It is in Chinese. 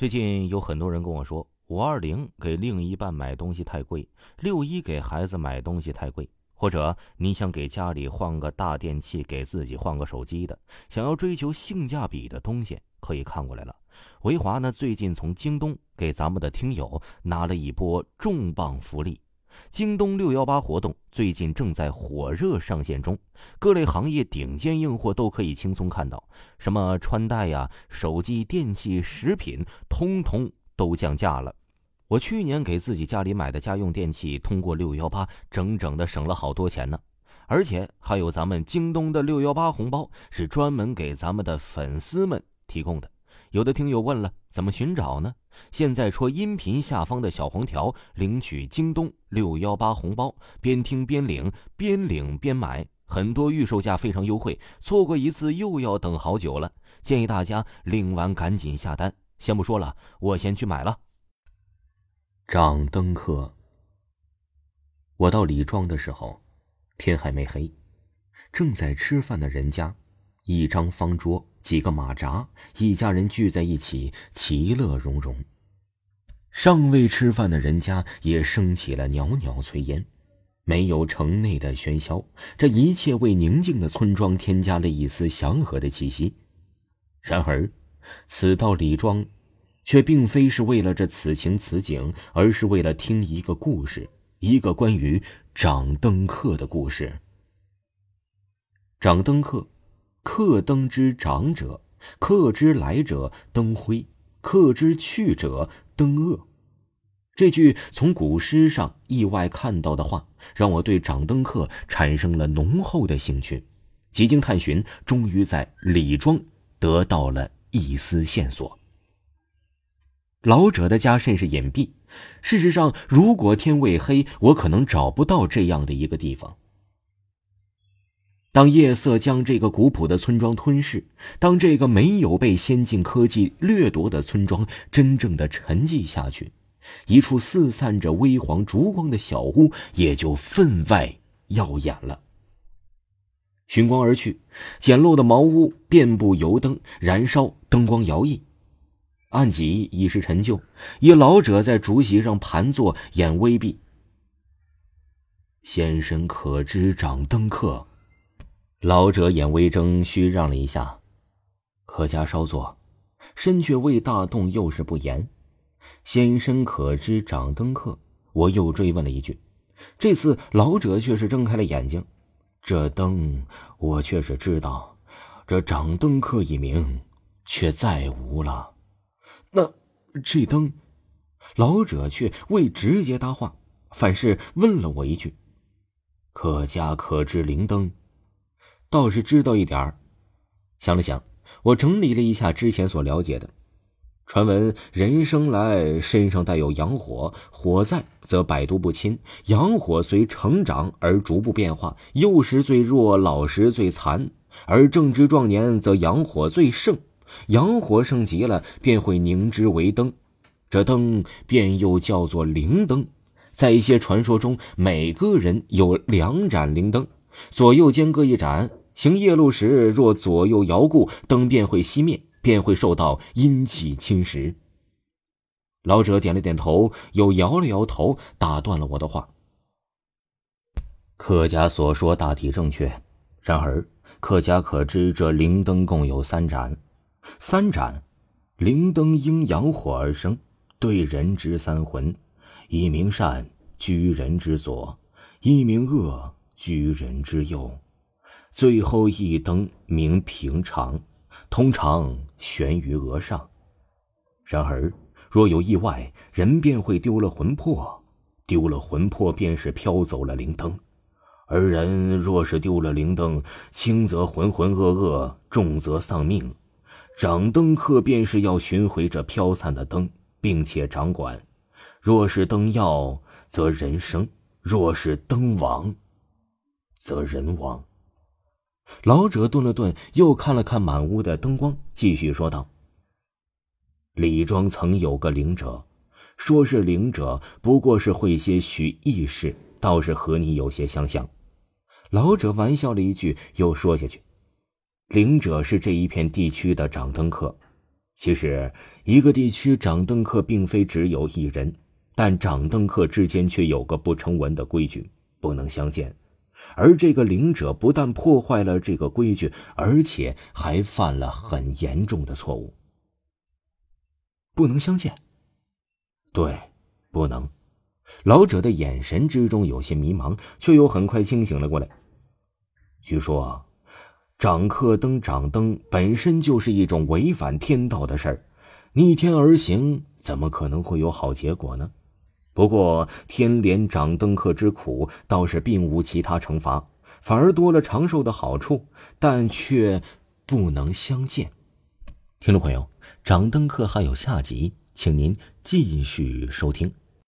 最近有很多人跟我说，五二零给另一半买东西太贵，六一给孩子买东西太贵，或者你想给家里换个大电器，给自己换个手机的，想要追求性价比的东西，可以看过来了。维华呢，最近从京东给咱们的听友拿了一波重磅福利。京东六幺八活动最近正在火热上线中，各类行业顶尖硬货都可以轻松看到，什么穿戴呀、手机、电器、食品，通通都降价了。我去年给自己家里买的家用电器，通过六幺八整整的省了好多钱呢。而且还有咱们京东的六幺八红包，是专门给咱们的粉丝们提供的。有的听友问了，怎么寻找呢？现在戳音频下方的小黄条，领取京东六幺八红包，边听边领，边领边买，很多预售价非常优惠，错过一次又要等好久了。建议大家领完赶紧下单。先不说了，我先去买了。掌灯客。我到李庄的时候，天还没黑，正在吃饭的人家，一张方桌。几个马扎，一家人聚在一起，其乐融融。尚未吃饭的人家也升起了袅袅炊烟，没有城内的喧嚣，这一切为宁静的村庄添加了一丝祥和的气息。然而，此到李庄，却并非是为了这此情此景，而是为了听一个故事，一个关于掌灯客的故事。掌灯客。客登之长者，客之来者登辉，客之去者登恶。这句从古诗上意外看到的话，让我对掌灯客产生了浓厚的兴趣。几经探寻，终于在李庄得到了一丝线索。老者的家甚是隐蔽，事实上，如果天未黑，我可能找不到这样的一个地方。当夜色将这个古朴的村庄吞噬，当这个没有被先进科技掠夺的村庄真正的沉寂下去，一处四散着微黄烛光的小屋也就分外耀眼了。寻光而去，简陋的茅屋遍布油灯燃烧，灯光摇曳，案几已是陈旧，一老者在竹席上盘坐，眼微闭。先生可知掌灯客？老者眼微睁，虚让了一下，可家稍坐，身却未大动，又是不言。先生可知掌灯客？我又追问了一句，这次老者却是睁开了眼睛。这灯我却是知道，这掌灯客一名却再无了。那这灯，老者却未直接搭话，反是问了我一句：“客家可知灵灯？”倒是知道一点儿，想了想，我整理了一下之前所了解的。传闻人生来身上带有阳火，火在则百毒不侵。阳火随成长而逐步变化，幼时最弱，老时最残，而正值壮年则阳火最盛。阳火盛极了，便会凝之为灯，这灯便又叫做灵灯。在一些传说中，每个人有两盏灵灯，左右间各一盏。行夜路时，若左右摇顾，灯便会熄灭，便会受到阴气侵蚀。老者点了点头，又摇了摇头，打断了我的话。客家所说大体正确，然而客家可知，这灵灯共有三盏，三盏灵灯因阳火而生，对人之三魂：一名善，居人之左；一名恶，居人之右。最后一灯名平常，通常悬于额上。然而，若有意外，人便会丢了魂魄，丢了魂魄便是飘走了灵灯。而人若是丢了灵灯，轻则浑浑噩噩，重则丧命。掌灯客便是要寻回这飘散的灯，并且掌管。若是灯要，则人生；若是灯亡，则人亡。老者顿了顿，又看了看满屋的灯光，继续说道：“李庄曾有个灵者，说是灵者，不过是会些许意识，倒是和你有些相像。”老者玩笑了一句，又说下去：“灵者是这一片地区的掌灯客，其实，一个地区掌灯客并非只有一人，但掌灯客之间却有个不成文的规矩：不能相见。而这个灵者不但破坏了这个规矩，而且还犯了很严重的错误。不能相见。对，不能。老者的眼神之中有些迷茫，却又很快清醒了过来。据说，掌客灯、掌灯本身就是一种违反天道的事儿，逆天而行，怎么可能会有好结果呢？不过，天连掌灯客之苦，倒是并无其他惩罚，反而多了长寿的好处，但却不能相见。听众朋友，掌灯客还有下集，请您继续收听。